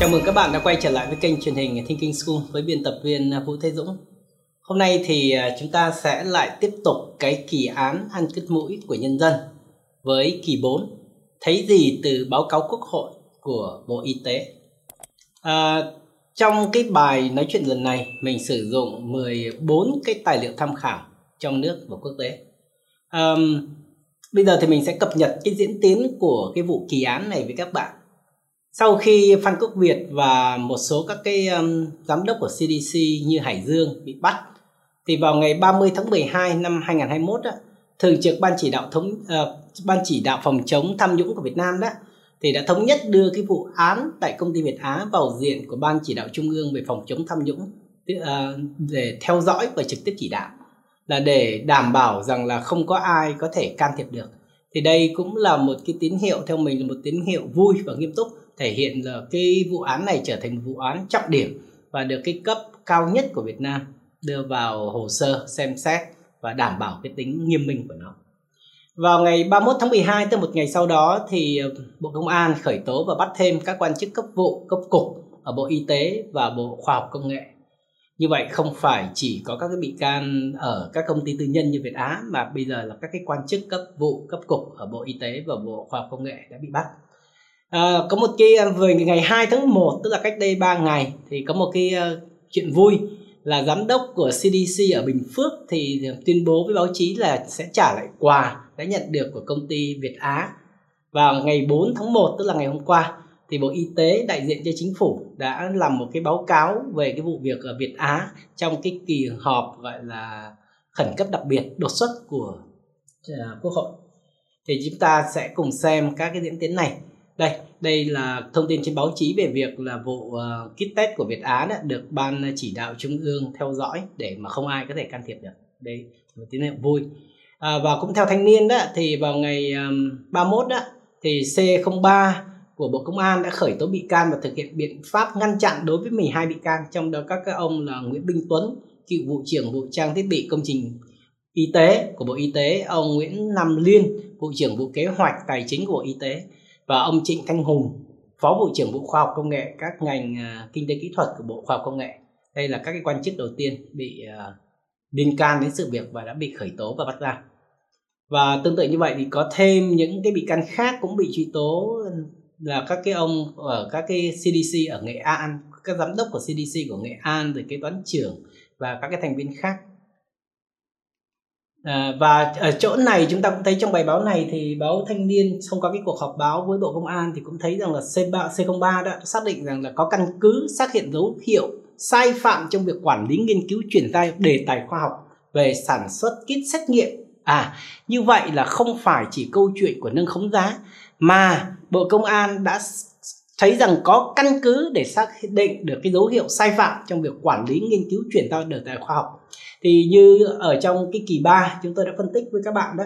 Chào mừng các bạn đã quay trở lại với kênh truyền hình Thinking School với biên tập viên Vũ Thế Dũng. Hôm nay thì à, chúng ta sẽ lại tiếp tục cái kỳ án ăn cứt mũi của nhân dân với kỳ 4 thấy gì từ báo cáo quốc hội của Bộ Y tế. À, trong cái bài nói chuyện lần này mình sử dụng 14 cái tài liệu tham khảo trong nước và quốc tế. À, bây giờ thì mình sẽ cập nhật cái diễn tiến của cái vụ kỳ án này với các bạn sau khi Phan Quốc Việt và một số các cái um, giám đốc của CDC như Hải Dương bị bắt thì vào ngày 30 tháng 12 năm 2021 đó, thường trực ban chỉ đạo thống uh, ban chỉ đạo phòng chống tham nhũng của Việt Nam đó thì đã thống nhất đưa cái vụ án tại công ty Việt Á vào diện của ban chỉ đạo trung ương về phòng chống tham nhũng uh, để theo dõi và trực tiếp chỉ đạo là để đảm bảo rằng là không có ai có thể can thiệp được. Thì đây cũng là một cái tín hiệu theo mình là một tín hiệu vui và nghiêm túc thể hiện là cái vụ án này trở thành một vụ án trọng điểm và được cái cấp cao nhất của Việt Nam đưa vào hồ sơ xem xét và đảm bảo cái tính nghiêm minh của nó. Vào ngày 31 tháng 12 tức một ngày sau đó thì ờ, Bộ Công an khởi tố và bắt thêm các quan chức cấp vụ, cấp cục ở Bộ Y tế và Bộ Khoa học Công nghệ. Như vậy không phải chỉ có các cái bị can ở các công ty tư nhân như Việt Á mà bây giờ là các cái quan chức cấp vụ, cấp cục ở Bộ Y tế và Bộ Khoa học Công nghệ đã bị bắt. À, có một cái ờ, về ngày 2 tháng 1 tức là cách đây 3 ngày thì có một cái uh, chuyện vui là giám đốc của CDC ở Bình Phước thì tuyên bố với báo chí là sẽ trả lại quà đã nhận được của công ty Việt Á vào ngày 4 tháng 1 tức là ngày hôm qua. Thì Bộ Y tế đại diện cho chính phủ đã làm một cái báo cáo về cái vụ việc ở Việt Á trong cái kỳ họp gọi là khẩn cấp đặc biệt đột xuất của uh, Quốc hội. Thì chúng ta sẽ cùng xem các cái diễn tiến này đây đây là thông tin trên báo chí về việc là vụ uh, kit test của Việt Á đã được ban chỉ đạo trung ương theo dõi để mà không ai có thể can thiệp được. Đây một tín hiệu vui. À, và cũng theo thanh niên đó thì vào ngày um, 31 đó thì C03 của Bộ Công an đã khởi tố bị can và thực hiện biện pháp ngăn chặn đối với 12 bị can trong đó các các ông là Nguyễn Minh Tuấn cựu vụ trưởng vụ trang thiết bị công trình y tế của Bộ Y tế ông Nguyễn Nam Liên vụ trưởng vụ kế hoạch tài chính của Bộ Y tế và ông Trịnh Thanh Hùng phó vụ trưởng bộ khoa học công nghệ các ngành uh, kinh tế kỹ thuật của bộ khoa học công nghệ. Đây là các cái quan chức đầu tiên bị uh, liên can đến sự việc và đã bị khởi tố và bắt giam. Và tương tự như vậy thì có thêm những cái bị can khác cũng bị truy tố là các cái ông ở các cái CDC ở Nghệ An các giám đốc của CDC của Nghệ An rồi kế toán trưởng và các cái thành viên khác À, và ở chỗ này chúng ta cũng thấy trong bài báo này thì báo Thanh niên thông qua cái cuộc họp báo với Bộ Công an thì cũng thấy rằng là C3, C03 đã xác định rằng là có căn cứ xác hiện dấu hiệu sai phạm trong việc quản lý nghiên cứu chuyển giao đề tài khoa học về sản xuất kit xét nghiệm. À, như vậy là không phải chỉ câu chuyện của nâng khống giá mà Bộ Công an đã thấy rằng có căn cứ để xác định được cái dấu hiệu sai phạm trong việc quản lý nghiên cứu chuyển giao đề tài khoa học thì như ở trong cái kỳ 3 chúng tôi đã phân tích với các bạn đó,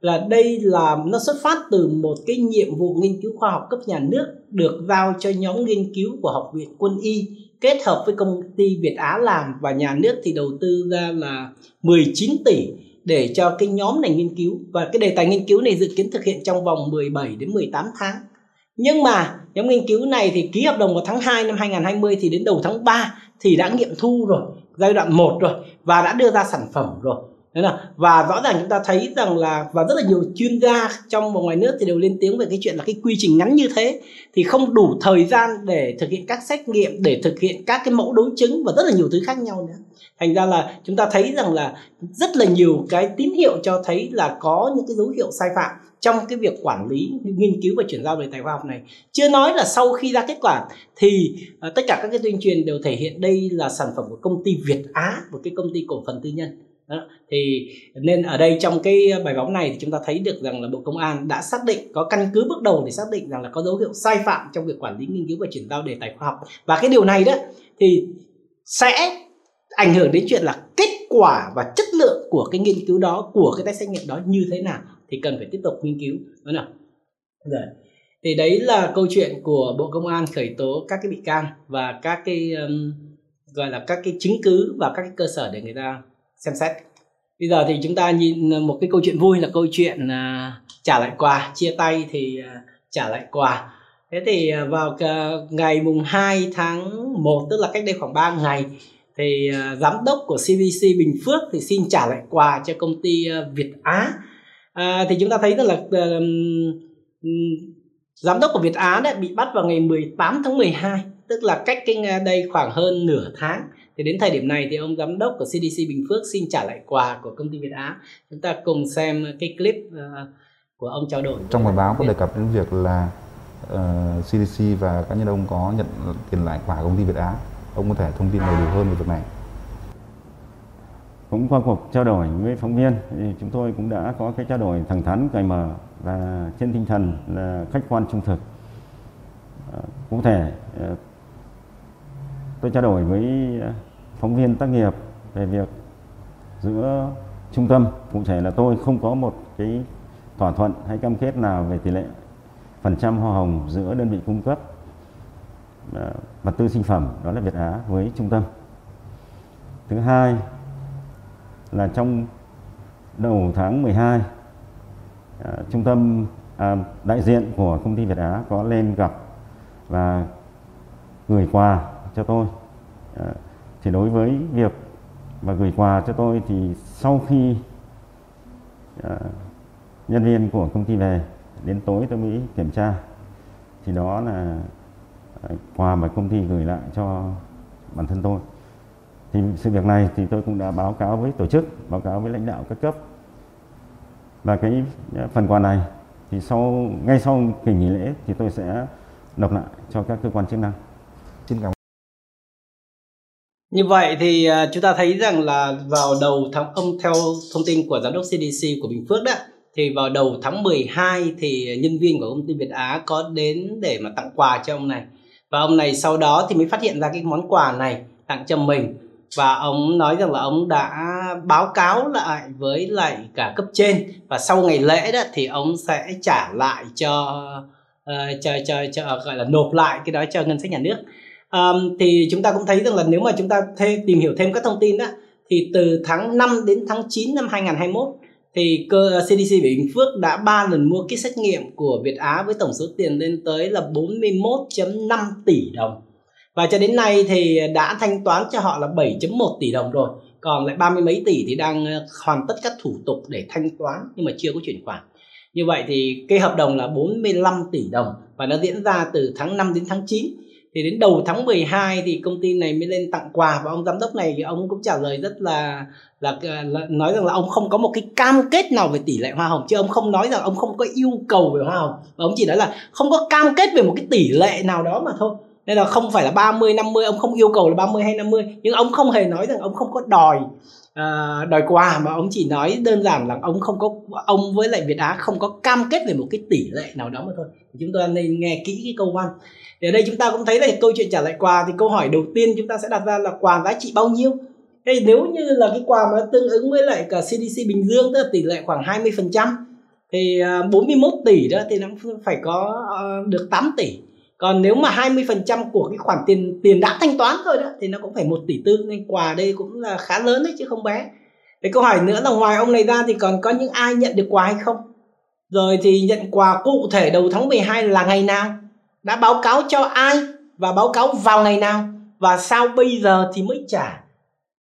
là đây là, nó xuất phát từ một cái nhiệm vụ nghiên cứu khoa học cấp nhà nước được giao cho nhóm nghiên cứu của học viện quân y kết hợp với công ty Việt Á làm và nhà nước thì đầu tư ra là 19 tỷ để cho cái nhóm này nghiên cứu và cái đề tài nghiên cứu này dự kiến thực hiện trong vòng 17 đến 18 tháng. Nhưng mà nhóm nghiên cứu này thì ký hợp đồng vào tháng 2 năm 2020 thì đến đầu tháng 3 thì đã nghiệm thu rồi, giai đoạn 1 rồi và đã đưa ra sản phẩm rồi. Đấy là và rõ ràng chúng ta thấy rằng là, và rất là nhiều chuyên gia trong và ngoài nước thì đều lên tiếng về cái chuyện là cái quy trình ngắn như thế thì không đủ thời gian để thực hiện các xét nghiệm, để thực hiện các cái mẫu đối chứng và rất là nhiều thứ khác nhau nữa thành ra là chúng ta thấy rằng là rất là nhiều cái tín hiệu cho thấy là có những cái dấu hiệu sai phạm trong cái việc quản lý nghiên cứu và chuyển giao về tài khoa học này chưa nói là sau khi ra kết quả thì uh, tất cả các cái tuyên truyền đều thể hiện đây là sản phẩm của công ty Việt Á một cái công ty cổ phần tư nhân đó. thì nên ở đây trong cái bài báo này thì chúng ta thấy được rằng là bộ công an đã xác định có căn cứ bước đầu để xác định rằng là có dấu hiệu sai phạm trong việc quản lý nghiên cứu và chuyển giao đề tài khoa học và cái điều này đó thì sẽ ảnh hưởng đến chuyện là kết quả và chất lượng của cái nghiên cứu đó của cái test xét nghiệm đó như thế nào thì cần phải tiếp tục nghiên cứu. Đúng không rồi. Thì đấy là câu chuyện của bộ công an khởi tố các cái bị can và các cái um, gọi là các cái chứng cứ và các cái cơ sở để người ta xem xét. Bây giờ thì chúng ta nhìn một cái câu chuyện vui là câu chuyện uh, trả lại quà chia tay thì uh, trả lại quà. Thế thì à, vào à, ngày mùng 2 tháng 1 tức là cách đây khoảng 3 ngày thì uh, giám đốc của CVC Bình Phước thì xin trả lại quà cho công ty uh, Việt Á. Uh, thì chúng ta thấy rằng là uh, giám đốc của Việt Á đấy bị bắt vào ngày 18 tháng 12 tức là cách cái đây khoảng hơn nửa tháng. Thì đến thời điểm này thì ông giám đốc của CDC Bình Phước xin trả lại quà của công ty Việt Á. Chúng ta cùng xem cái clip uh, của ông trao đổi. Trong bài báo có đề cập đến việc là ờ, uh, CDC và cá nhân ông có nhận tiền lại quà công ty Việt Á ông có thể thông tin đầy đủ hơn về việc này. Cũng qua cuộc trao đổi với phóng viên, thì chúng tôi cũng đã có cái trao đổi thẳng thắn, cởi mở và trên tinh thần là khách quan trung thực. À, cụ thể à, tôi trao đổi với à, phóng viên tác nghiệp về việc giữa trung tâm, cụ thể là tôi không có một cái thỏa thuận hay cam kết nào về tỷ lệ phần trăm hoa hồng giữa đơn vị cung cấp Ờ, vật tư sinh phẩm đó là Việt Á với trung tâm. Thứ hai là trong đầu tháng 12 à, ờ, trung tâm à, đại diện của công ty Việt Á có lên gặp và gửi quà cho tôi. À, thì đối với việc mà gửi quà cho tôi thì sau khi à, nhân viên của công ty về đến tối tôi mới kiểm tra thì đó là quà mà công ty gửi lại cho bản thân tôi. Thì sự việc này thì tôi cũng đã báo cáo với tổ chức báo cáo với lãnh đạo các cấp. Và cái phần quà này thì sau ngay sau kỳ nghỉ lễ thì tôi sẽ nộp lại cho các cơ quan chức năng. Xin cảm như vậy thì à, chúng ta thấy rằng là vào đầu tháng ông theo thông tin của giám đốc CDC của Bình Phước đó thì vào đầu tháng 12 thì nhân viên của công ty Việt Á có đến để mà tặng quà cho ông này và ông này sau đó thì mới phát hiện ra cái món quà này tặng cho mình. Và ông nói rằng là ông đã báo cáo lại với lại cả cấp trên. Và sau ngày lễ đó thì ông sẽ trả lại cho uh, cho cho cho gọi là nộp lại cái đó cho ngân sách nhà nước. Um, thì chúng ta cũng thấy rằng là nếu mà chúng ta thêm tìm hiểu thêm các thông tin đó thì từ tháng 5 đến tháng 9 năm 2021 thì cơ ờ, CDC Bình Phước đã 3 lần mua kit xét nghiệm của Việt Á với tổng số tiền lên tới là 41.5 tỷ đồng. Và cho đến nay thì đã thanh toán cho họ là 7.1 tỷ đồng rồi. Còn lại ba mươi mấy tỷ thì đang ờ, hoàn tất các thủ tục để thanh toán nhưng mà chưa có chuyển khoản. Như vậy thì cái hợp đồng là 45 tỷ đồng và nó diễn ra từ tháng 5 đến tháng 9 thì đến đầu tháng 12 thì công ty này mới lên tặng quà và ông giám đốc này thì ông cũng trả lời rất là, là ờ, là nói rằng là ông không có một cái cam kết nào về tỷ lệ hoa hồng chứ ông không nói rằng ông không có yêu cầu về hoa hồng. Mà ông chỉ nói là không có cam kết về một cái tỷ lệ nào đó mà thôi nên là không phải là 30 50 ông không yêu cầu là 30 hay 50 nhưng ông không hề nói rằng ông không có đòi uh, đòi quà mà ông chỉ nói đơn giản là ông không có ông với lại Việt Á không có cam kết về một cái tỷ lệ nào đó mà thôi. Chúng ta nên nghe kỹ cái câu văn. Thì ở đây chúng ta cũng thấy là câu chuyện trả lại quà thì câu hỏi đầu tiên chúng ta sẽ đặt ra là quà giá trị bao nhiêu? Thế nếu như là cái quà mà tương ứng với lại cả CDC Bình Dương tức là tỷ lệ khoảng 20% thì à, 41 tỷ đó thì nó phải có ờ, được 8 tỷ còn nếu mà 20% của cái khoản tiền tiền đã thanh toán thôi đó, thì nó cũng phải một tỷ tư. Nên quà đây cũng là khá lớn đấy, chứ không bé. Cái câu hỏi nữa là ngoài ông này ra thì còn có những ai nhận được quà hay không? Rồi thì nhận quà cụ thể đầu tháng 12 là ngày nào? Đã báo cáo cho ai và báo cáo vào ngày nào? Và sao bây giờ thì mới trả?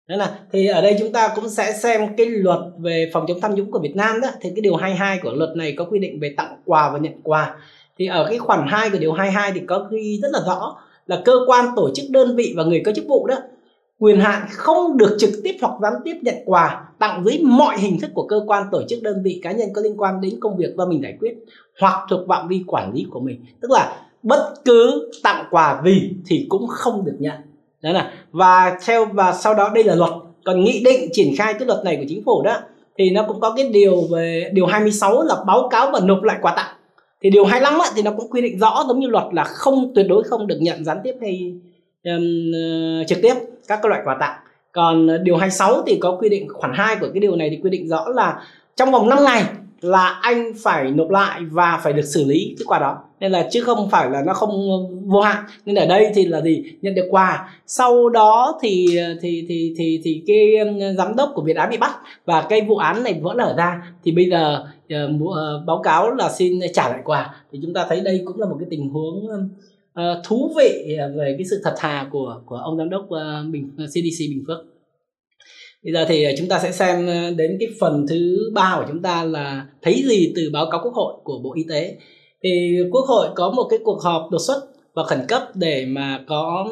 Đấy là, thì ở đây chúng ta cũng sẽ xem cái luật về phòng chống tham nhũng của Việt Nam đó. Thì cái điều 22 của luật này có quy định về tặng quà và nhận quà thì ở cái khoản 2 của điều 22 thì có ghi rất là rõ là cơ quan tổ chức đơn vị và người có chức vụ đó, quyền hạn không được trực tiếp hoặc gián tiếp nhận quà tặng dưới mọi hình thức của cơ quan tổ chức đơn vị cá nhân có liên quan đến công việc do mình giải quyết hoặc thuộc phạm vi quản lý của mình. Tức là bất cứ tặng quà gì thì cũng không được nhận. Đấy là, và theo, và sau đó đây là luật còn nghị định triển khai cái luật này của chính phủ đó, thì nó cũng có cái điều về, điều 26 là báo cáo và nộp lại quà tặng thì điều 25 á, thì nó cũng quy định rõ giống như luật là không tuyệt đối không được nhận gián tiếp hay um, trực tiếp các cái loại quà tặng. Còn ờ, điều 26 thì có quy định khoản 2 của cái điều này thì quy định rõ là trong vòng 5 ngày là anh phải nộp lại và phải được xử lý cái quà đó. Nên là chứ không phải là nó không vô hạn. Nên ở đây thì là gì? Nhận được quà. Sau đó thì thì thì thì thì cái ừ, giám đốc của Việt Á bị bắt và cái vụ án này vỡ lở ra. Thì bây giờ uh, báo cáo là xin trả lại quà. Thì chúng ta thấy đây cũng là một cái tình huống uh, thú vị về cái sự thật thà của của ông giám đốc uh, Bình CDC Bình Phước bây giờ thì ờ, chúng ta sẽ xem ờ, đến cái phần thứ ba của chúng ta là thấy gì từ báo cáo quốc hội của bộ y tế. Thì quốc hội có một cái cuộc họp đột xuất và khẩn cấp để mà có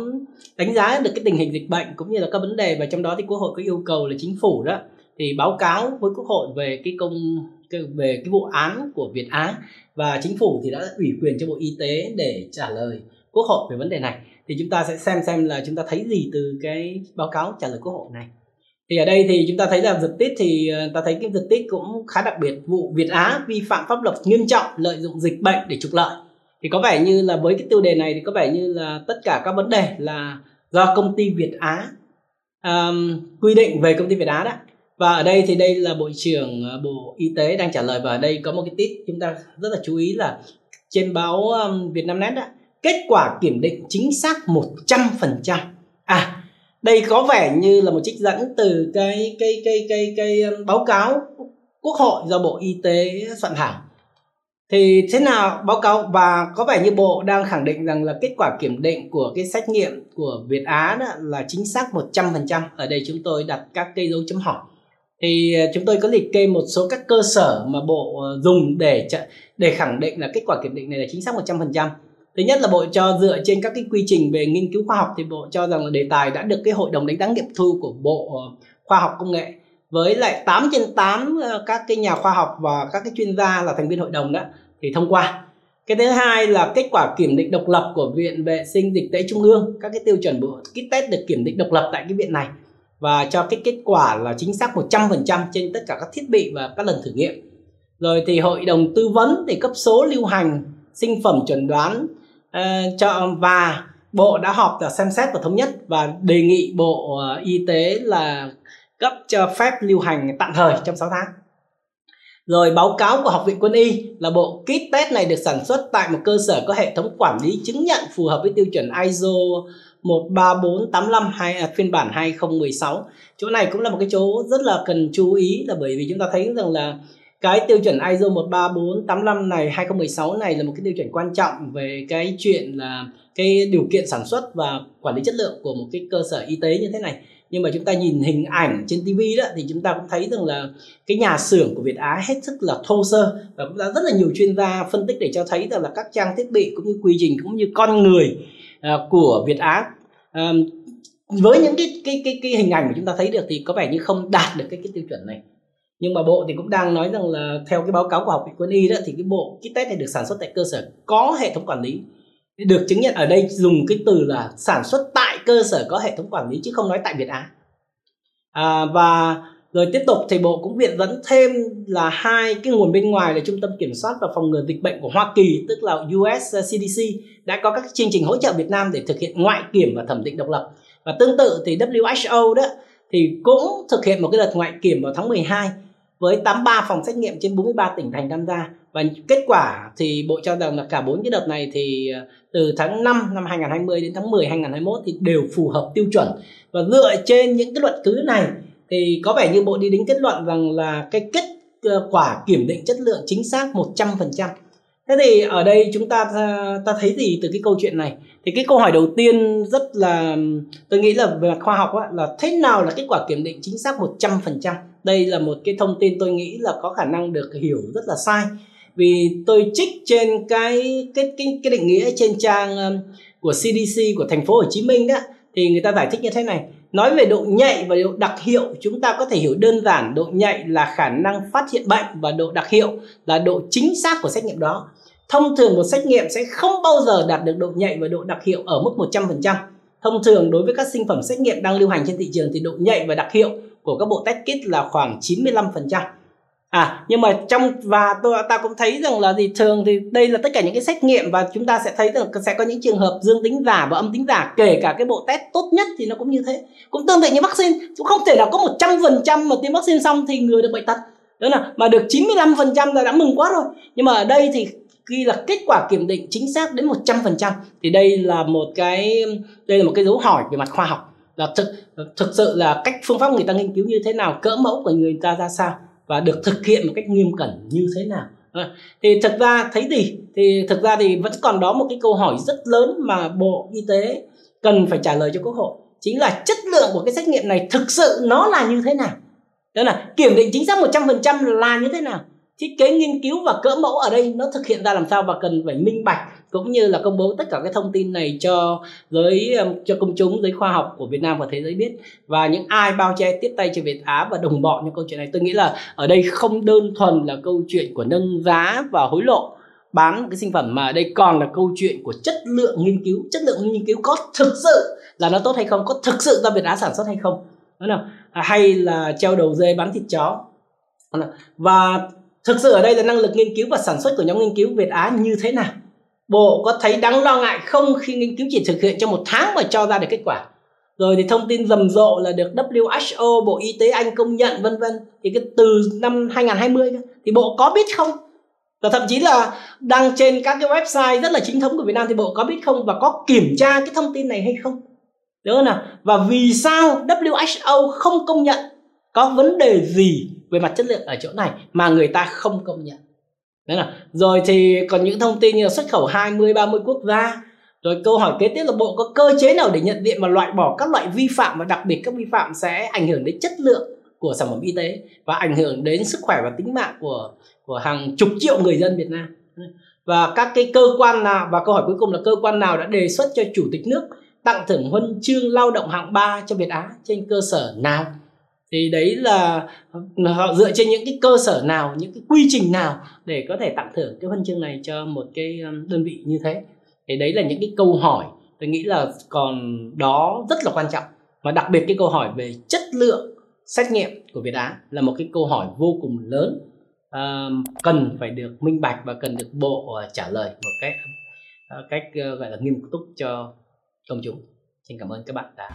đánh giá được cái tình hình dịch bệnh cũng như là các vấn đề và trong đó thì quốc hội có yêu cầu là chính phủ đó thì báo cáo với quốc hội về cái công về cái vụ án của Việt Á và chính phủ thì đã ủy quyền cho Bộ Y tế để trả lời quốc hội về vấn đề này. Thì chúng ta sẽ xem xem là chúng ta thấy gì từ cái báo cáo trả lời quốc hội này thì ở đây thì chúng ta thấy là giật tít thì ờ, ta thấy cái giật tít cũng khá đặc biệt. Vụ Việt Á vi phạm pháp luật nghiêm trọng lợi dụng dịch bệnh để trục lợi. Thì có vẻ như là với cái tiêu đề này thì có vẻ như là tất cả các vấn đề là do công ty Việt Á um, quy định về công ty Việt Á đó. Và ở đây thì đây là bộ trưởng ờ, bộ y tế đang trả lời và ở đây có một cái tít chúng ta rất là chú ý là trên báo um, Việt Nam Net đó, kết quả kiểm định chính xác 100% à đây có vẻ như là một trích dẫn từ cái cái cái cái cái cái báo cáo quốc hội do bộ y tế soạn thảo thì thế nào báo cáo và có vẻ như bộ đang khẳng định rằng là kết quả kiểm định của cái xét nghiệm của Việt Á đó là chính xác 100%. Ở đây chúng tôi đặt các cây dấu chấm hỏi. Thì ờ, chúng tôi có liệt kê một số các cơ sở mà bộ ờ, dùng để để khẳng định là kết quả kiểm định này là chính xác 100% thứ nhất là bộ cho dựa trên các cái quy trình về nghiên cứu khoa học thì bộ cho rằng là đề tài đã được cái hội đồng đánh giá nghiệm thu của bộ ờ, khoa học công nghệ với lại 8 trên 8 ờ, các cái nhà khoa học và các cái chuyên gia là thành viên hội đồng đó thì thông qua. Cái thứ hai là kết quả kiểm định độc lập của viện vệ sinh dịch tễ trung ương, các cái tiêu chuẩn bộ kit test được kiểm định độc lập tại cái viện này và cho cái kết quả là chính xác 100% trên tất cả các thiết bị và các lần thử nghiệm. Rồi thì hội đồng tư vấn để cấp số lưu hành, sinh phẩm chuẩn đoán Ờ, cho và bộ đã họp và xem xét và thống nhất và đề nghị bộ ờ, y tế là cấp cho phép lưu hành tạm thời trong 6 tháng rồi báo cáo của Học viện Quân y là bộ kit test này được sản xuất tại một cơ sở có hệ thống quản lý chứng nhận phù hợp với tiêu chuẩn ISO 13485 hay à, phiên bản 2016. Chỗ này cũng là một cái chỗ rất là cần chú ý là bởi vì chúng ta thấy rằng là cái tiêu chuẩn ISO 13485 này 2016 này là một cái tiêu chuẩn quan trọng về cái chuyện là cái điều kiện sản xuất và quản lý chất lượng của một cái cơ sở y tế như thế này. Nhưng mà chúng ta nhìn hình ảnh trên TV đó thì chúng ta cũng thấy rằng là cái nhà xưởng của Việt Á hết sức là thô sơ và cũng đã rất là nhiều chuyên gia phân tích để cho thấy rằng là các trang thiết bị cũng như quy trình cũng như con người uh, của Việt Á à, với những cái cái cái cái hình ảnh mà chúng ta thấy được thì có vẻ như không đạt được cái cái tiêu chuẩn này nhưng mà bộ thì cũng đang nói rằng là theo cái báo cáo của học viện quân y đó thì cái bộ kit test này được sản xuất tại cơ sở có hệ thống quản lý. Được chứng nhận ở đây dùng cái từ là sản xuất tại cơ sở có hệ thống quản lý chứ không nói tại Việt Á. À, và rồi tiếp tục thì bộ cũng viện dẫn thêm là hai cái nguồn bên ngoài là trung tâm kiểm soát và phòng ngừa dịch bệnh của Hoa Kỳ tức là US CDC uh, đã có các chương trình hỗ trợ Việt Nam để thực hiện ngoại kiểm và thẩm định độc lập. Và tương tự thì WHO đó thì cũng thực hiện một cái đợt ngoại kiểm vào tháng 12 với 83 phòng xét nghiệm trên 43 tỉnh thành tham gia và kết quả thì bộ cho rằng là cả bốn cái đợt này thì ờ, từ tháng 5 năm 2020 đến tháng 10 2021 thì đều phù hợp tiêu chuẩn và dựa trên những cái luận cứ này thì có vẻ như bộ đi đến kết luận rằng là cái kết ờ, quả kiểm định chất lượng chính xác 100%. Thế thì ở đây chúng ta ta thấy gì từ cái câu chuyện này? Thì cái câu hỏi đầu tiên rất là tôi nghĩ là về mặt khoa học á, là thế nào là kết quả kiểm định chính xác 100%? Đây là một cái thông tin tôi nghĩ là có khả năng được hiểu rất là sai. Vì tôi trích trên cái cái cái, cái định nghĩa trên trang um, của CDC của thành phố Hồ Chí Minh đó thì người ta giải thích như thế này. Nói về độ nhạy và độ đặc hiệu chúng ta có thể hiểu đơn giản độ nhạy là khả năng phát hiện bệnh và độ đặc hiệu là độ chính xác của xét nghiệm đó. Thông thường một xét nghiệm sẽ không bao giờ đạt được độ nhạy và độ đặc hiệu ở mức 100% thông thường đối với các sinh phẩm xét nghiệm đang lưu hành trên thị trường thì độ nhạy và đặc hiệu của các bộ test kit là khoảng 95%. À nhưng mà trong và tôi ta cũng thấy rằng là gì thường thì đây là tất cả những cái xét nghiệm và chúng ta sẽ thấy rằng sẽ có những trường hợp dương tính giả và âm tính giả kể cả cái bộ test tốt nhất thì nó cũng như thế. Cũng tương tự như vaccine, cũng không thể nào có 100% mà tiêm vaccine xong thì người được bệnh tật đó là mà được 95% là đã mừng quá rồi nhưng mà ở đây thì khi là kết quả kiểm định chính xác đến 100% thì đây là một cái đây là một cái dấu hỏi về mặt khoa học là thực thực sự là cách phương pháp người ta nghiên cứu như thế nào, cỡ mẫu của người ta ra sao và được thực hiện một cách nghiêm cẩn như thế nào. Ờ, thì thực ra thấy gì? Thì thực ra thì vẫn còn đó một cái câu hỏi rất lớn mà bộ y tế cần phải trả lời cho quốc hội, chính là chất lượng của cái xét nghiệm này thực sự nó là như thế nào? Đó là kiểm định chính xác 100% là như thế nào? Thiết kế nghiên cứu và cỡ mẫu ở đây nó thực hiện ra làm sao và cần phải minh bạch cũng như là công bố tất cả cái thông tin này cho giới um, cho công chúng, giới khoa học của Việt Nam và thế giới biết. Và những ai bao che tiếp tay cho Việt Á và đồng bọn những câu chuyện này, tôi nghĩ là ở đây không đơn thuần là câu chuyện của nâng giá và hối lộ bán cái sinh phẩm, mà ở đây còn là câu chuyện của chất lượng nghiên cứu. Chất lượng nghiên cứu có thực sự là nó tốt hay không? Có thực sự do Việt Á sản xuất hay không? Đúng không? À, hay là treo đầu dê bán thịt chó? Và thực sự ở đây là năng lực nghiên cứu và sản xuất của nhóm nghiên cứu Việt Á như thế nào? Bộ có thấy đáng lo ngại không khi nghiên cứu chỉ thực hiện trong một tháng mà cho ra được kết quả? Rồi thì thông tin rầm rộ là được WHO Bộ Y tế Anh công nhận, vân vân. Thì cái từ năm 2020 thì bộ có biết không? Và thậm chí là đăng trên các cái website rất là chính thống của Việt Nam thì bộ có biết không? Và có kiểm tra cái thông tin này hay không? Đúng không nào? Và vì sao WHO không công nhận? Có vấn đề gì về mặt chất lượng ở chỗ này mà người ta không công nhận? Đấy là rồi thì còn những thông tin như là xuất khẩu 20 30 quốc gia. Rồi câu hỏi kế tiếp là bộ có cơ chế nào để nhận diện và loại bỏ các loại vi phạm và đặc biệt các vi phạm sẽ ảnh hưởng đến chất lượng của sản phẩm y tế và ảnh hưởng đến sức khỏe và tính mạng của của hàng chục triệu người dân Việt Nam? Và các cái cơ quan nào, và câu hỏi cuối cùng là cơ quan nào đã đề xuất cho chủ tịch nước tặng thưởng huân chương lao động hạng 3 cho Việt Á trên cơ sở nào? Thì đấy là ờ, họ dựa trên những cái cơ sở nào những cái quy trình nào để có thể tặng thưởng cái huân chương này cho một cái đơn vị như thế? Thì đấy là những cái câu hỏi tôi nghĩ là còn đó rất là quan trọng. Và đặc biệt cái câu hỏi về chất lượng xét nghiệm của Việt Á là một cái câu hỏi vô cùng lớn. Uh, cần phải được minh bạch và cần được bộ uh, trả lời một cách uh, cách uh, gọi là nghiêm túc cho công chúng. Xin cảm ơn các bạn đã